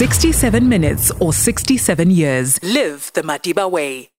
67 minutes or 67 years. Live the Madiba way.